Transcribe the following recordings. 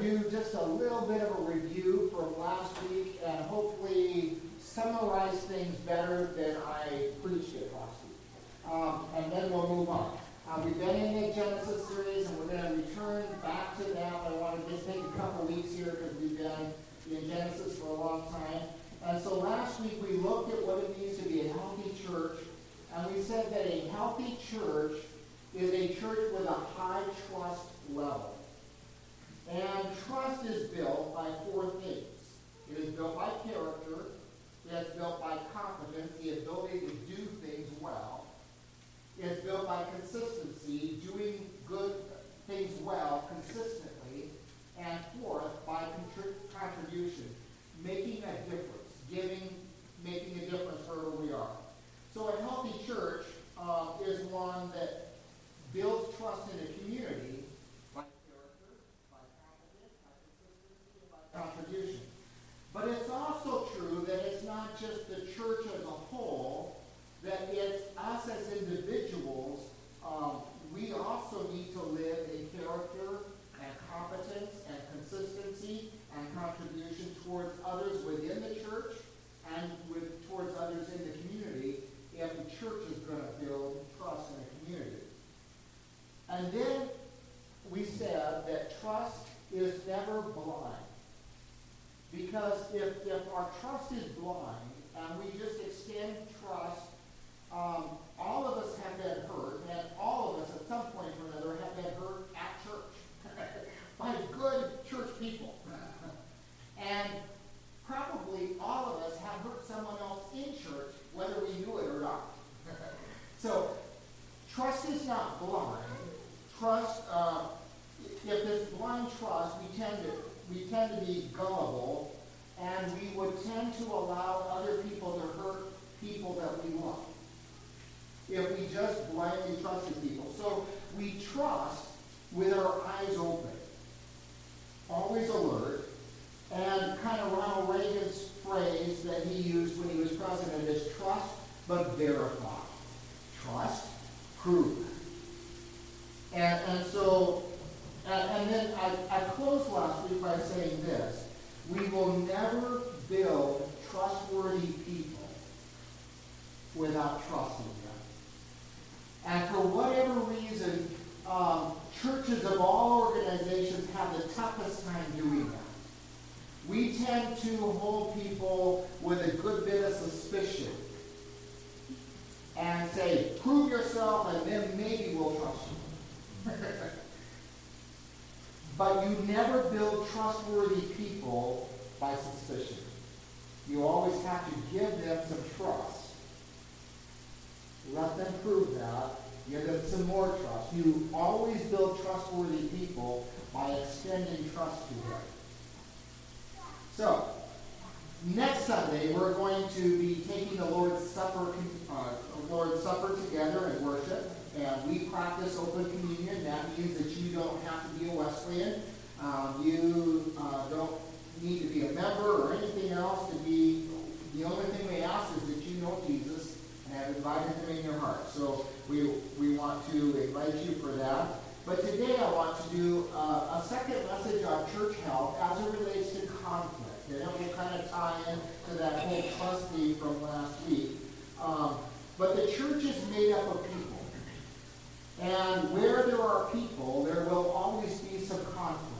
do just a little bit of a review from last week and hopefully summarize things better than I preached it last week. Um, and then we'll move on. Uh, we've been in the Genesis series and we're going to return back to that. I want to just take a couple weeks here because we've been in Genesis for a long time. And so last week we looked at what it means to be a healthy church. And we said that a healthy church is a church with a high trust level. And trust is built by four things. It is built by character. It's built by competence, the ability to do things well. It's built by consistency, doing good things well consistently. And fourth, by contribution, making a difference, giving, making a difference wherever we are. So a healthy church uh, is one that builds trust in a community by character, by competence, by consistency, and by contribution. But it's also true that it's not just the church as a whole, that it's us as individuals. Um, we also need to live in character and competence and consistency and contribution towards others within the church and with towards others in the community if the church is going to build trust in the community. And then we said that trust is never blind. Because if, if our trust is blind and we just extend trust, um, all of us have been hurt, and all of us at some point or another have been hurt at church by good church people. and probably all of us have hurt someone else in church, whether we knew it or not. so trust is not blind. Trust, uh, if it's blind trust, we tend to we tend to be gullible, and we would tend to allow other people to hurt people that we love. If we just blindly trusted people. So we trust with our eyes open, always alert, and kind of Ronald Reagan's phrase that he used when he was president is trust but verify. Trust, prove. And, and so and, and then I, I closed last week by saying this. We will never build trustworthy people without trusting them. And for whatever reason, um, churches of all organizations have the toughest time doing that. We tend to hold people with a good bit of suspicion and say, prove yourself and then maybe we'll trust you. But you never build trustworthy people by suspicion. You always have to give them some trust. Let them prove that. Give them some more trust. You always build trustworthy people by extending trust to them. So, next Sunday we're going to be taking the Lord's Supper, uh, Lord's Supper together and worship and we practice open communion. That means that you don't have to be a Wesleyan. Um, you uh, don't need to be a member or anything else to be. The only thing we ask is that you know Jesus have invited him in your heart. So we, we want to invite you for that. But today I want to do uh, a second message on church health as it relates to conflict. And it will kind of tie in to that whole trust theme from last week. Um, but the church is made up of people. And where there are people, there will always be some conflict.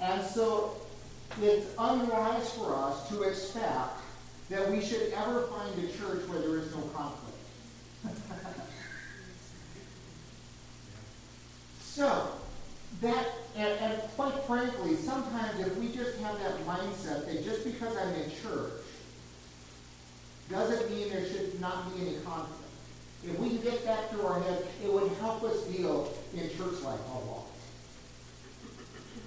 And so it's unwise for us to expect that we should ever find a church where there is no conflict. so, that, and, and quite frankly, sometimes if we just have that mindset that just because I'm in church doesn't mean there should not be any conflict. If we can get that through our head, it would help us deal in church life a lot.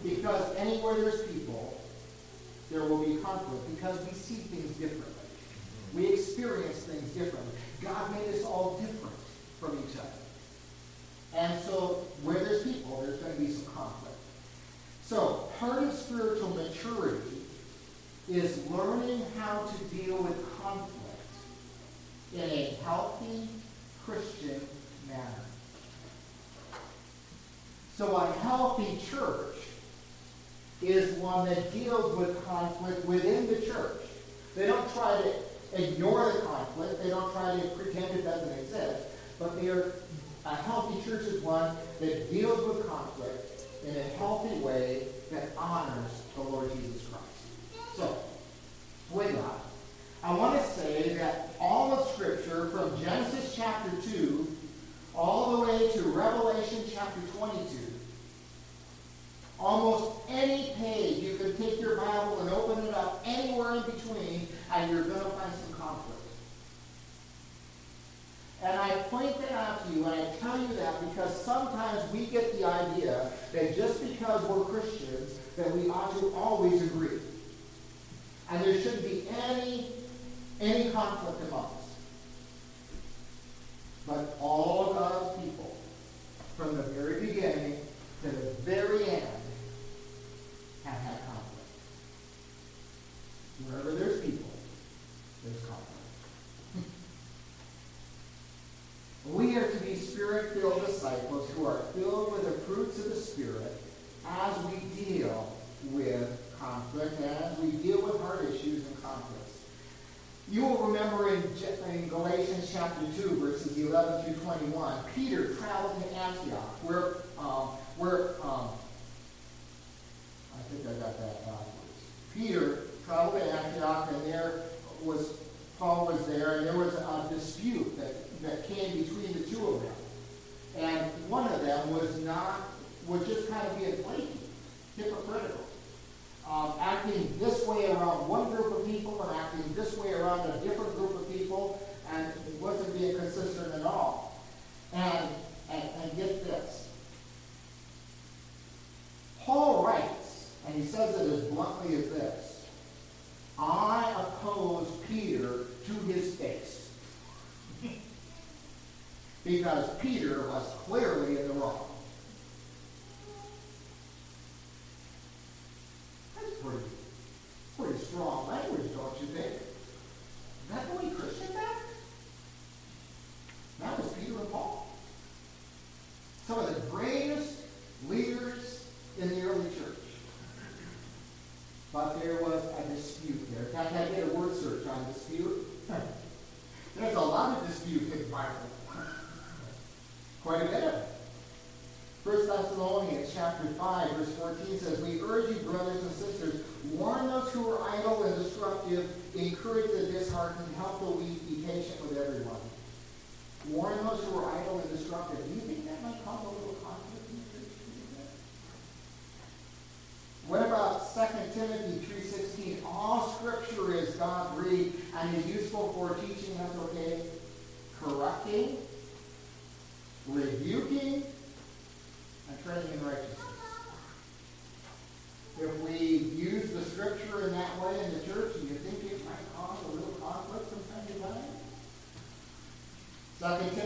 Because anywhere there's people, there will be conflict because we see things differently. We experience things differently. God made us all different from each other. And so where there's people, there's going to be some conflict. So part of spiritual maturity is learning how to deal with conflict in a healthy, Christian manner. So a healthy church is one that deals with conflict within the church. They don't try to ignore the conflict. They don't try to pretend it doesn't exist. But they're, a healthy church is one that deals with conflict in a healthy way that honors the Lord Jesus Christ. So, with that, I want to say that all of Scripture from Genesis chapter 2 all the way to Revelation chapter 22, almost any page, you can take your Bible and open it up anywhere in between, and you're going to find some conflict. And I point that out to you, and I tell you that because sometimes we get the idea that just because we're Christians, that we ought to always agree. And there shouldn't be any, any conflict among us. But all God's people, from the very beginning to the very end, have had conflict. Wherever there's people, there's conflict. We are to be spirit-filled disciples who are filled with the fruits of the Spirit as we deal with conflict, as we deal with hard issues and conflicts. You will remember in, in Galatians chapter 2, verses 11 through 21, Peter traveled to Antioch, where, um, where um, I think I got that backwards. Peter traveled to Antioch, and there was, Paul was there, and there was a dispute that, that came between the two of them. And one of them was not, was just kind of being flaky, hypocritical um, acting this way around one group of people and acting this way around a different group of people, and it wasn't being consistent at all. And, and, and get this. Paul writes, and he says it as bluntly as this I oppose Peter to his face. Because Peter was clearly in the wrong. That's pretty, pretty strong language, don't you think? That Christians act? That was Peter and Paul. Some of the greatest leaders in the early church. But there was a dispute there. In fact, I did a word search on dispute. There's a lot of dispute in the Bible. Quite a bit of it. 1 Thessalonians chapter 5, verse 14 says, We urge you, brothers and sisters, warn those who are idle and destructive, encourage the disheartened, help the weak, be patient with everyone. Warn those who are idle and destructive. Do you think that might cause a little conflict in the church? What about 2 Timothy 3.16? All scripture is God-breathed and is useful for teaching us, okay? Correcting, rebuking, and training in righteousness. If we use the scripture in that way in the church, do you think it might cause a little conflict from time to time? 2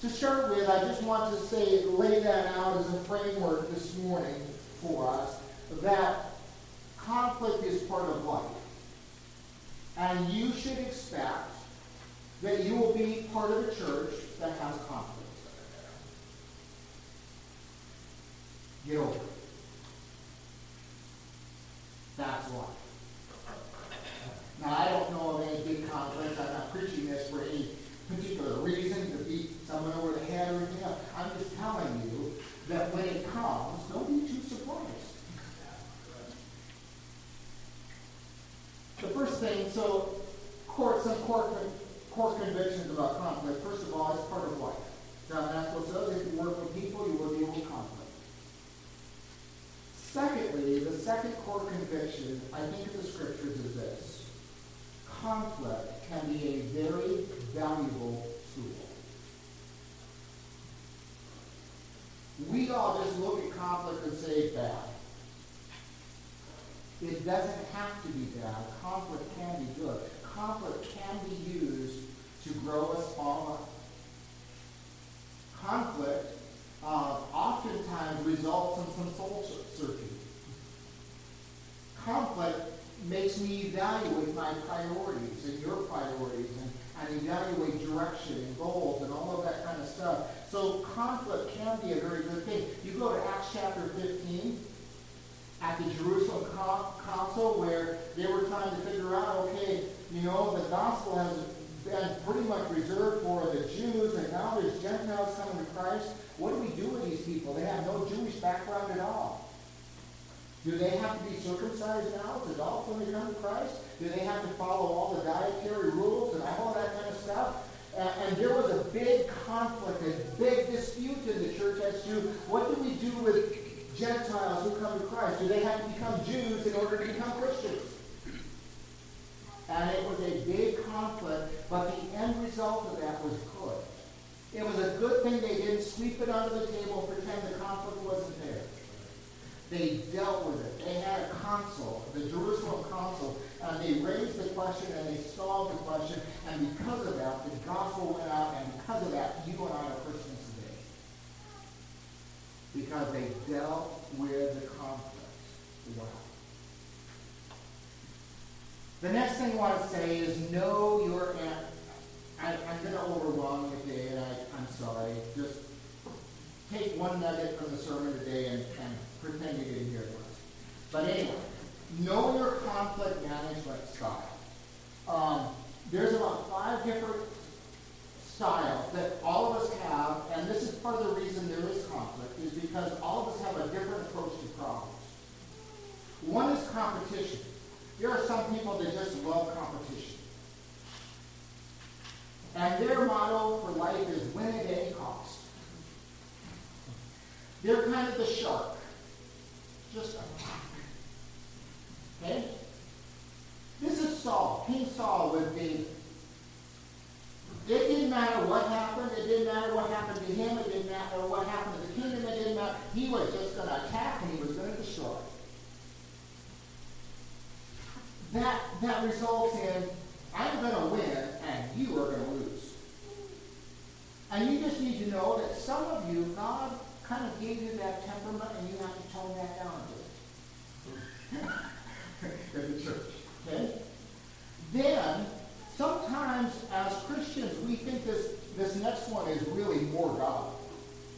to start with, I just want to say, lay that out as a framework this morning for us, that conflict is part of life. And you should expect that you will be part of a church that has conflict. Get over it. That's why. Now, I don't know of any big conflicts. I'm not preaching this for any particular reason to beat someone over the head or anything else. I'm just telling you that when it comes, don't be too surprised. The first thing, so court, some court, court convictions about conflict. First of all, it's part of life. Now, that's what says if you work with people, you will deal with conflict. Secondly, the second core conviction, I think, of the scriptures is this. Conflict can be a very valuable tool. We all just look at conflict and say bad. It doesn't have to be bad. Conflict can be good. Conflict can be used to grow us all up. Conflict uh, oftentimes results in some soul searching. Conflict makes me evaluate my priorities and your priorities and, and evaluate direction and goals and all of that kind of stuff. So conflict can be a very good thing. You go to Acts chapter 15 at the Jerusalem Council where they were trying to figure out, okay, you know, the gospel has been pretty much reserved for the Jews, and now there's Gentiles coming to Christ. What do we do with these people? They have no Jewish background at all. Do they have to be circumcised now as adults when they come to Christ? Do they have to follow all the dietary rules and all that kind of stuff? And, and there was a big conflict, a big dispute in the church as to what do we do with Gentiles who come to Christ? Do they have to become Jews in order to become Christians? And it was a big conflict, but the end result of that was good. It was a good thing they didn't sweep it under the table, pretend the conflict wasn't there. They dealt with it. They had a council, the Jerusalem council, and they raised the question and they solved the question. And because of that, the gospel went out, and because of that, you and I are Christians today. Because they dealt with the conflict. Wow. The next thing I want to say is know Pa Valerija. And you just need to know that some of you, God kind of gave you that temperament and you have to tone that down a bit. In the church. Okay? Then, sometimes as Christians, we think this, this next one is really more God.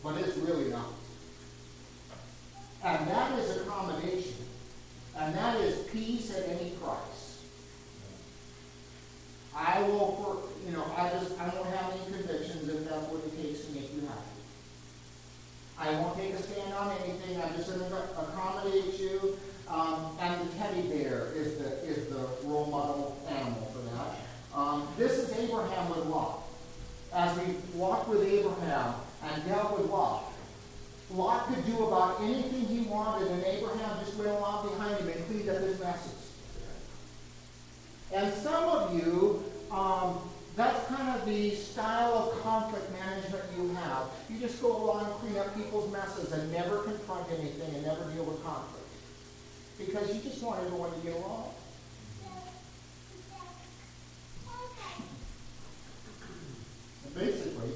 But it's really not. And that is accommodation. And that is peace at any price. I will, for, you know, I just, I don't have any convictions if that's what it takes to make you happy. I won't take a stand on anything. I'm just going to accommodate you. Um, and the teddy bear is the, is the role model animal for that. Um, this is Abraham with Lot. As we walked with Abraham and dealt with Lot, Lot could do about anything he wanted, and Abraham just went along behind him and cleaned up his messes. And some of you, um, that's kind of the style of conflict management you have. You just go along and clean up people's messes and never confront anything and never deal with conflict. Because you just want everyone to get along. And basically,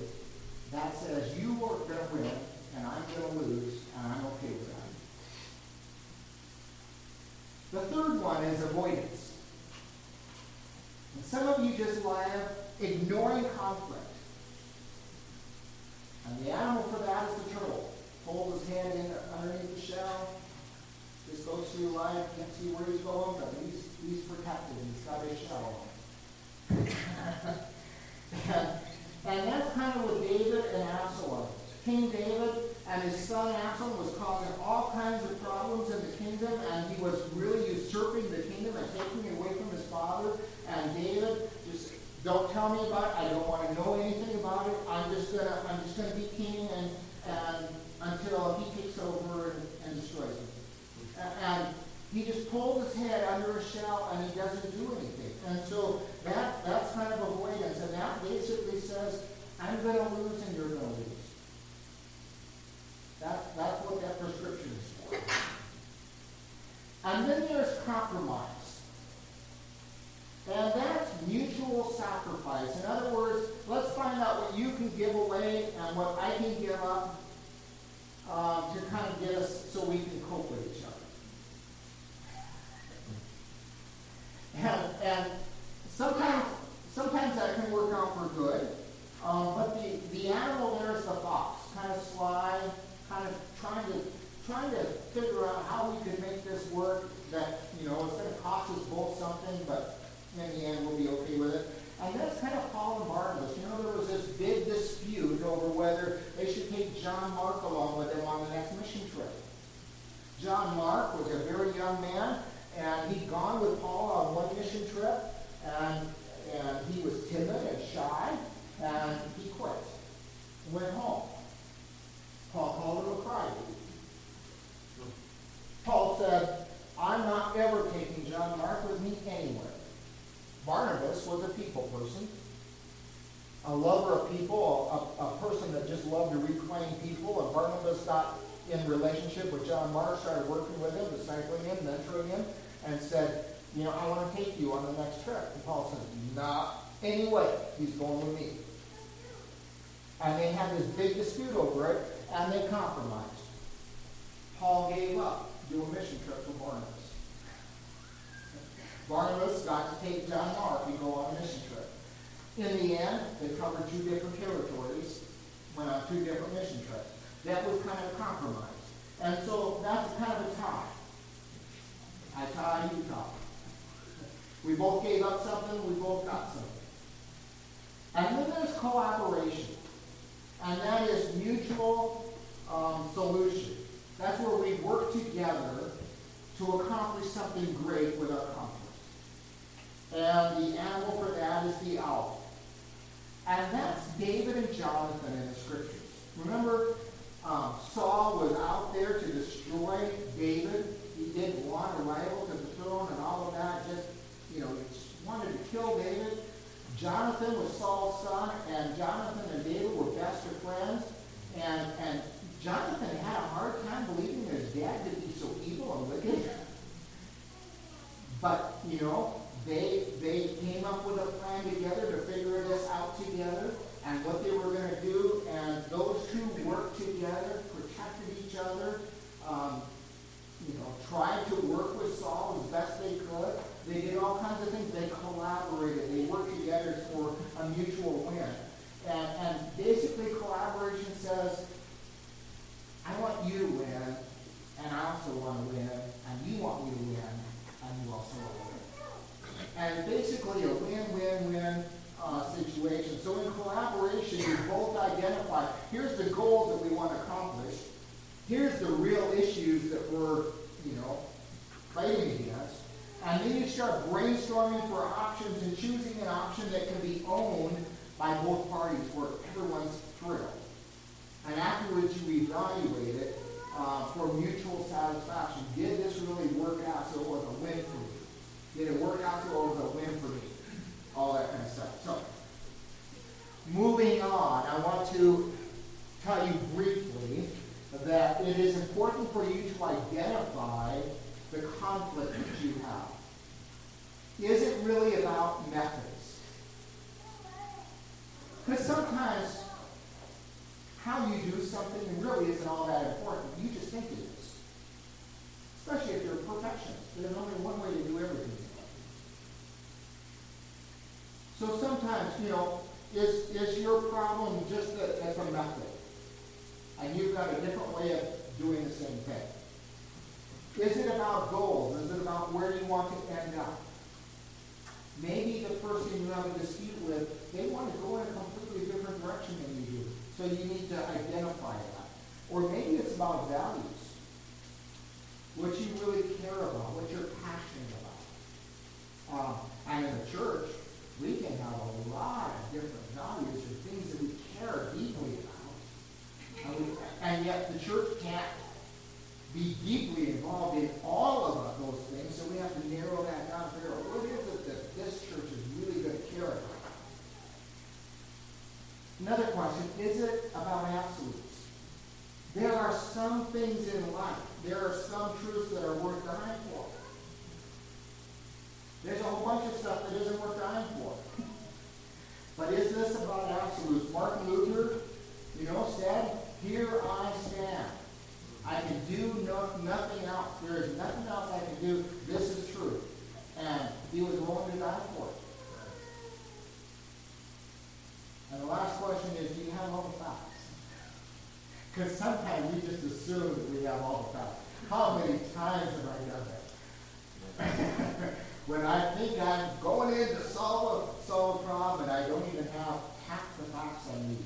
that says you are going to win and I'm going to lose, and I'm okay with that. The third one is avoidance. And some of you just live ignoring conflict. And the animal for that is the turtle. Hold his hand in underneath the shell. Just goes through life, can't see where he's going, but he's, he's protected. He's got his shell and, and that's kind of with David and Absalom. King David and his son Absalom was causing all kinds of problems in the kingdom, and he was really usurping the kingdom and taking it away from his father. And David don't tell me about it. I don't want to know anything about it. I'm just gonna I'm just gonna be king and and until he takes over and, and destroys him. And he just pulls his head under a shell and he doesn't do anything. And so that that's kind of avoidance. And that basically says, I'm gonna lose and you're gonna lose. That, that's what that prescription is for. And then there's compromise. And that's mutual sacrifice. In other words, let's find out what you can give away and what I can give up um, to kind of get us so we can cope with each other. And, and sometimes, sometimes that can work out for good. Um, but the, the animal there is the fox, kind of sly, kind of trying to trying to figure out how we can make this work that, you know, it's going to cost us both something, but in the end we'll be okay with it. And that's kind of Paul and Barnabas. You know, there was this big dispute over whether they should take John Mark along with them on the next mission trip. John Mark was a very young man, and he'd gone with Paul on one mission trip, and, and he was timid and shy, and he quit. Went home. Paul called him a crybaby. Paul said, I'm not ever taking John Mark with me anywhere. Barnabas was a people person, a lover of people, a, a, person that just loved to reclaim people. And Barnabas got in relationship with John Mark, started working with him, discipling him, mentoring him, and said, you know, I want to take you on the next trip. And Paul said, not anyway. He's going with me. And they had this big dispute over and they compromised. Paul gave up do a mission trip for Barnabas. Barnabas got to take John Mark and go on a mission trip. In the end, they covered two different territories, went on two different mission trips. That was kind of a compromise. And so that's kind of a tie. I tie, you tie. We both gave up something, we both got something. And then there's collaboration. And that is mutual um, solution. That's where we work together to accomplish something great with our conflict. And the animal for that is the owl. And that's David and Jonathan in the scriptures. Remember, um, Saul was out there to destroy David. He didn't want a rival to the throne and all of that. Just, you know, wanted to kill David. Jonathan was Saul's son, and Jonathan and David were best of friends. And, and Jonathan had a hard time believing his dad could be so evil and wicked. But, you know, they, they came up with a plan together to figure this out together and what they were going to do. And those two worked together, protected each other, um, you know, tried to work with Saul as best they could. They did all kinds of things. They collaborated. They worked together for a mutual win. And, and basically collaboration says, I want you to win, and I also want to win, and you want me to win, and you also want to win. And basically a win-win-win uh, situation. So in collaboration, you both identify, here's the goals that we want to accomplish. Here's the real issues that we're, you know, fighting against. And then you start brainstorming for options and choosing an option that can be owned by both parties where everyone's thrilled. And afterwards, you evaluate it uh, for mutual satisfaction. Did this really work out so it was a win for me? Did it work out so it was a win for me? All that kind of stuff. So, moving on, I want to tell you briefly that it is important for you to identify the conflict that you have. Is it really about methods? Because sometimes how you do something really isn't all that important. You just think it is. Especially if you're a perfectionist. There's only one way to do everything. Sometimes, you know, is, is your problem just that as a method? And you've got a different way of doing the same thing. Is it about goals? Is it about where you want to end up? Maybe the person you have a dispute with, they want to go in a completely different direction than you do. So you need to identify that. Or maybe it's about values. What you really care about, what you're passionate about. Um, and in the church, a lot of different values or things that we care deeply about. And, we, and yet the church can't be deeply involved in all of those things, so we have to narrow that down and figure out what is it that this church is really going to care about. Another question, is it about absolutes? There are some things in life, there are some truths that are worth dying for. But is this about absolutes? Martin Luther, you know, said, Here I stand. I can do no, nothing else. There is nothing else I can do. This is true. And he was willing to die for it. And the last question is, do you have all the facts? Because sometimes we just assume that we have all the facts. How many times have I done that? when I think I'm going in to solve a, solve a problem and I don't even have half the facts I need.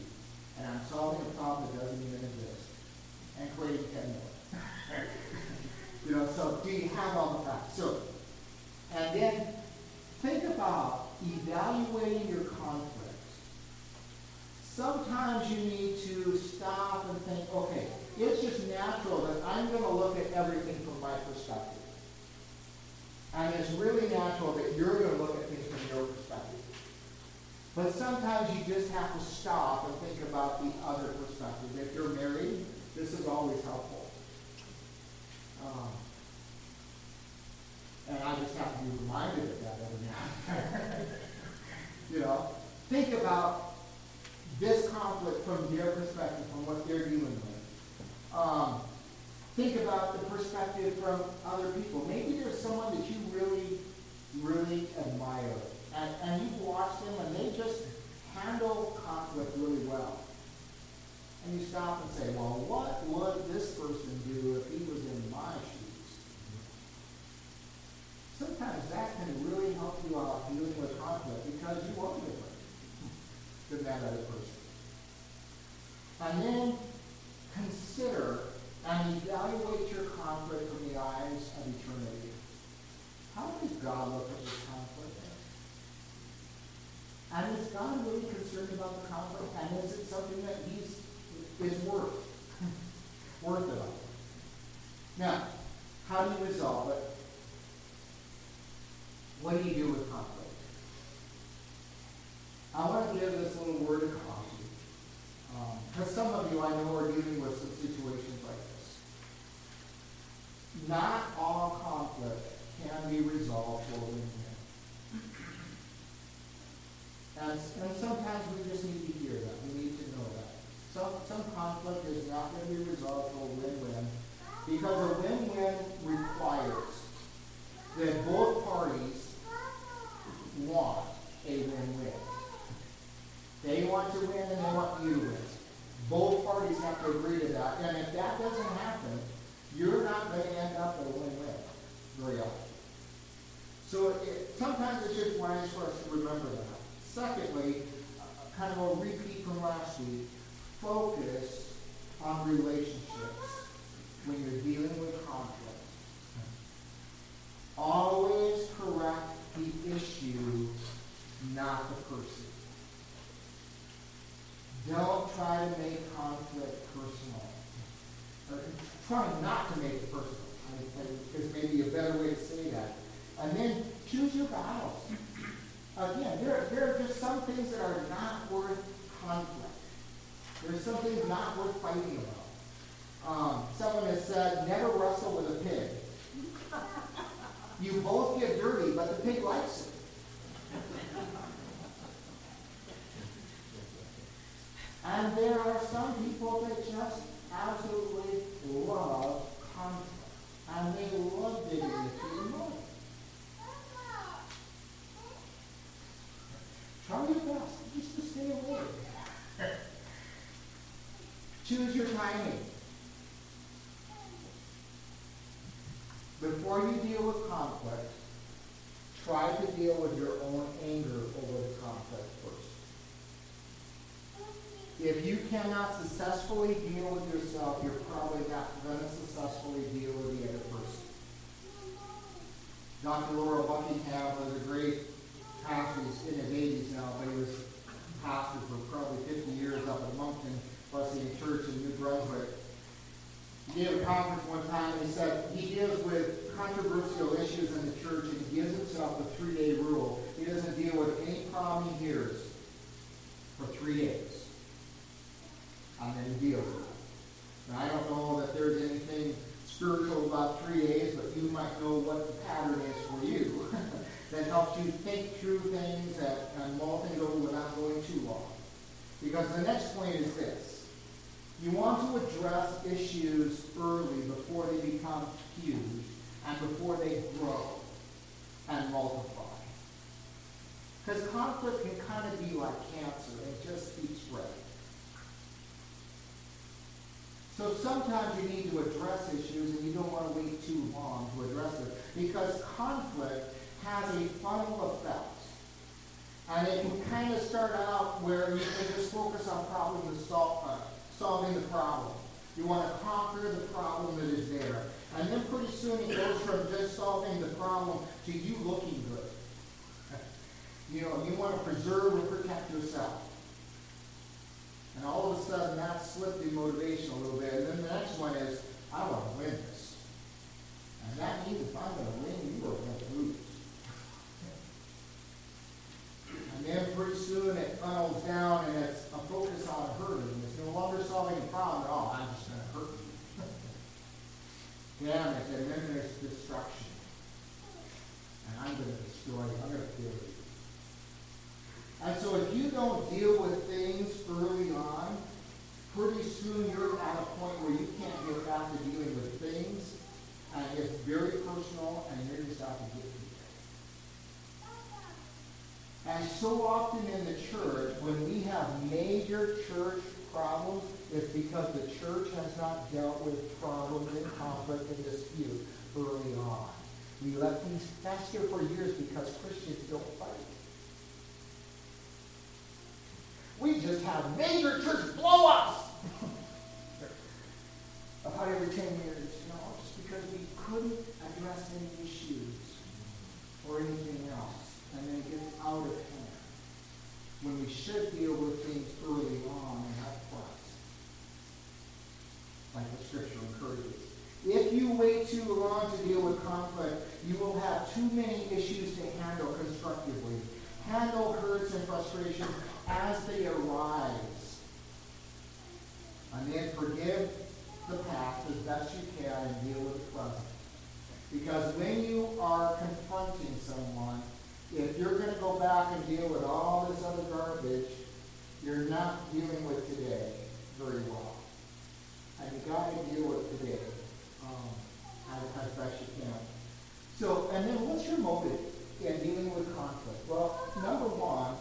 And I'm solving a problem that doesn't even exist. And creating 10 more. you know, so do you have all the facts? So, and then think about evaluating your conflicts. Sometimes you need to stop and think, okay, it's just natural that I'm going to look at everything from my perspective. And it's really natural that you're going to look at things from your perspective. But sometimes you just have to stop and think about the other perspective. If you're married, this is always helpful. Um, and I just have to be reminded of that every now You know, think about this conflict from their perspective, from what they're dealing with. Um, think about the perspective from other people. Maybe there's someone that you really, really admire. And, and you watch them and they just handle conflict really well. And you stop and say, well, what would this person do if he was in my shoes? Sometimes that can really help you out dealing with conflict because you are different than that other person. And then consider and evaluate your conflict from the eyes of eternity. How does God look at this conflict? And is God really concerned about the conflict? And is it something that He's is worth worth it? Now, how do you resolve it? What do you do with conflict? I want Choose your timing. Before you deal with conflict, try to deal with your own anger over the conflict first. If you cannot successfully deal with yourself, you're probably not going to successfully deal with the other person. Dr. Laurel Buckingham was a great pastor. He's in his 80s now, but he was pastor for probably 50 years up in Moncton Wesleyan Church in New Brunswick. He gave a conference one time and he said he deals with controversial issues in the church and he gives himself a three-day rule. He doesn't deal with any problem he hears for three days. And then he deals with it. Now, I don't know that there's anything spiritual about three days, but you might know what the pattern is for you that helps you think through things that, and mull things over without going too long. Because the next point is this. You want to address issues early before they become huge and before they grow and multiply. Because conflict can kind of be like cancer. It just keeps spreading. So sometimes you need to address issues and you don't want to wait too long to address it because conflict has a funnel effect. And it can kind of start out where you can just focus on problem sol- uh, solving the problem. You want to conquer the problem that is there. And then pretty soon it goes from just solving the problem to you looking good. you know, you want to preserve and protect yourself. And all of a sudden that slipped the motivation a little bit. And then the next one is, I want to win this. And that means if I'm going to win, you are going to lose. And then pretty soon it funnels down and it's a focus on hurting. No longer solving a problem at all. I'm just going to hurt you. Damn it. And then there's destruction. And I'm going to destroy you. I'm going to kill you. And so if you don't deal with things early on, pretty soon you're at a point where you can't get back to dealing with things, and it's very personal, and you're just out to get people. And so often in the church, when we have major church problems, it's because the church has not dealt with problems and conflict and dispute early on. We let these fester for years because Christians don't fight. We just have major church blow-ups. About every 10 years, you know, just because we couldn't address any issues or anything else. And then it gets out of hand. When we should deal with things early on. Like the scripture encourages. If you wait too long to deal with conflict, you will have too many issues to handle constructively. Handle hurts and frustrations as they arise. And then forgive the past as best you can and deal with the present. Because when you are confronting someone, if you're going to go back and deal with all this other garbage, you're not dealing with today very well. And you got to deal with today um, as, as best you can. So, and then what's your motive in dealing with conflict? Well, number one,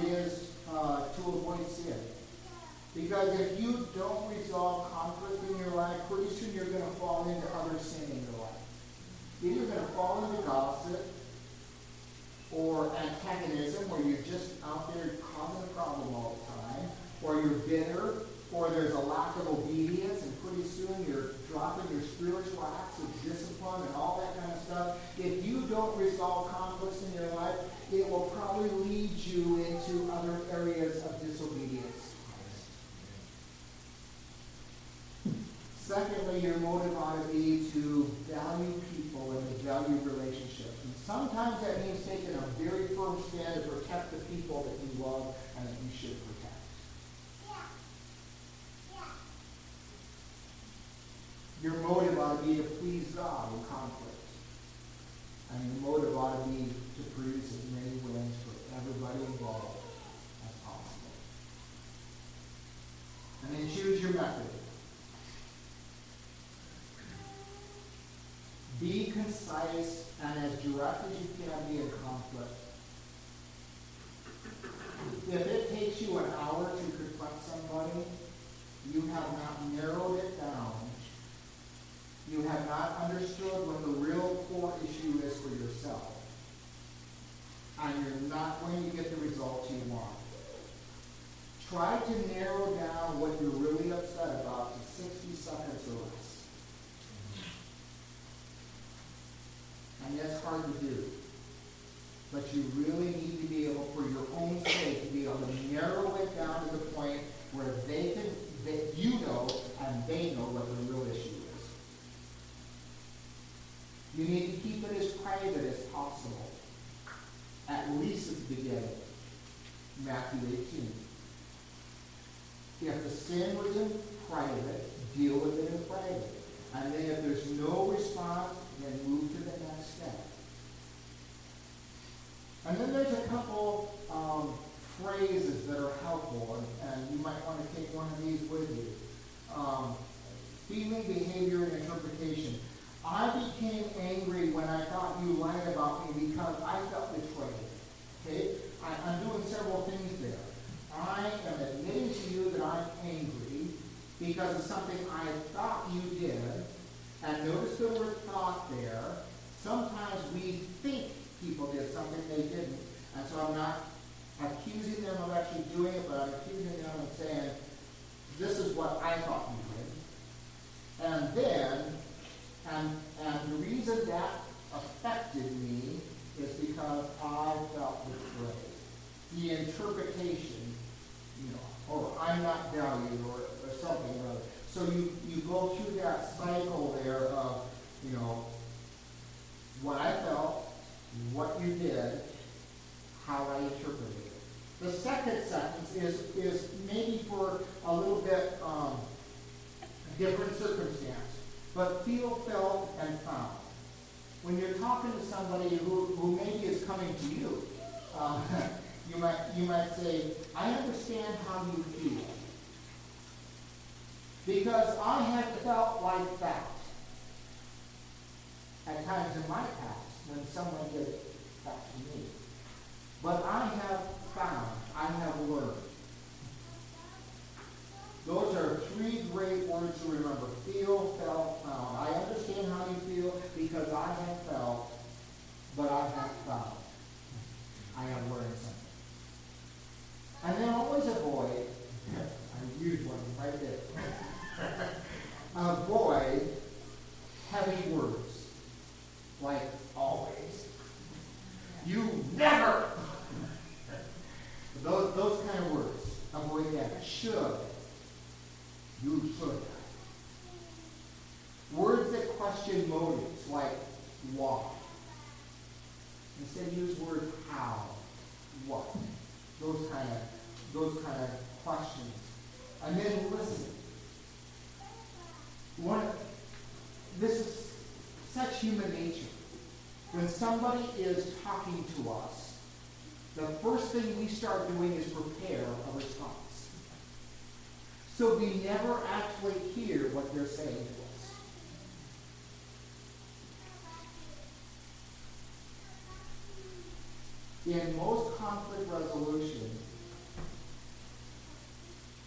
it is uh, to avoid sin. Because if you don't resolve conflict in your life, pretty soon you're going to fall into other sin in your life. Either you're going to fall into gossip or antagonism, where you're just out there causing a problem all the time, or you're bitter, or there's a lack of obedience, and pretty soon you're dropping your spiritual acts of discipline and all that kind of stuff. If you don't resolve conflicts in your life, it will probably lead you into other areas of disobedience. Secondly, your motive ought to be to value people and to value relationships. And sometimes that means taking a very firm stand to protect the people that you love and that you should protect. Your motive ought to be to please God in conflict. And your motive ought to be to produce as many wins for everybody involved as possible. And then choose your method. Be concise and as direct as you can be in conflict. If it takes you an hour to confront somebody, you have not narrowed it down. You have not understood what the real core issue is for yourself. And you're not going to get the results you want. Try to narrow down what you're really upset about to 60 seconds or less. And that's hard to do. But you really need to be able, for your own sake, to be able to narrow it down to the point where they can, that you know and they know what the real issue is. You need to keep it as private as possible, at least at the beginning. Matthew 18. If the sin was in private, deal with it in private. And then if there's no response, then move to the next step. And then there's a couple um, phrases that are helpful, and, and you might want to take one of these with you. Um, feeling, behavior, and interpretation. I became angry when I thought you lied about me because I felt betrayed. Okay? I, I'm doing several things there. I am admitting to you that I'm angry because of something I thought you did. And notice the word thought there. Sometimes we think people did something they didn't. And so I'm not accusing them of actually doing it, but I'm accusing them of saying, this is what I thought you did. And then, and, and the reason that affected me is because I felt betrayed. The interpretation, you know, or I'm not valued or, or something or other. So you, you go through that cycle there of, you know, what I felt, what you did, how I interpreted it. The second sentence is, is maybe for a little bit um, different circumstance, but feel, felt, and found. When you're talking to somebody who, who maybe is coming to you, um, you might you might say, I understand how you feel. Because I have felt like that at times in my past when someone did back to me. But I have found, I have learned. Those are three great words to remember. Feel, felt, found. I understand how you feel because I have felt, but I have found. I have learned something. And then always avoid, I used one right there. avoid heavy words like always. You never. those, those kind of words. Avoid that. Should. You should. Words that question motives like why. Instead use word how, what. Those kind of those kind of questions. And then listen. One this is such human nature. When somebody is talking to us, the first thing we start doing is prepare a response. So we never actually hear what they're saying to us. In most conflict resolution,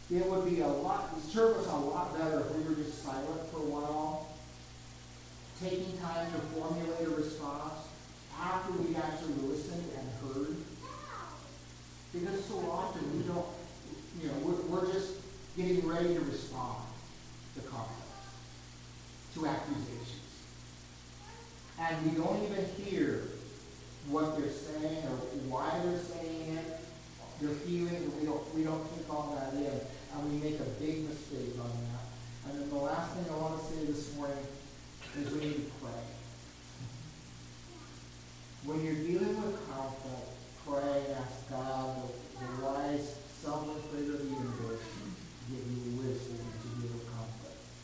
it would be a lot, serve us a lot better if we were just silent for a while, taking time to formulate a response after we actually listened and heard. Because so often we don't, you know, we're, we're just getting ready to respond to conflict, to accusations. And we don't even hear what they're saying or why they're saying it, their feelings, we don't, we don't take all that in. And we make a big mistake on that. And then the last thing I want to say this morning is we need to pray when you're dealing with conflict, pray, ask God, the, the wise, selfless leader of the universe,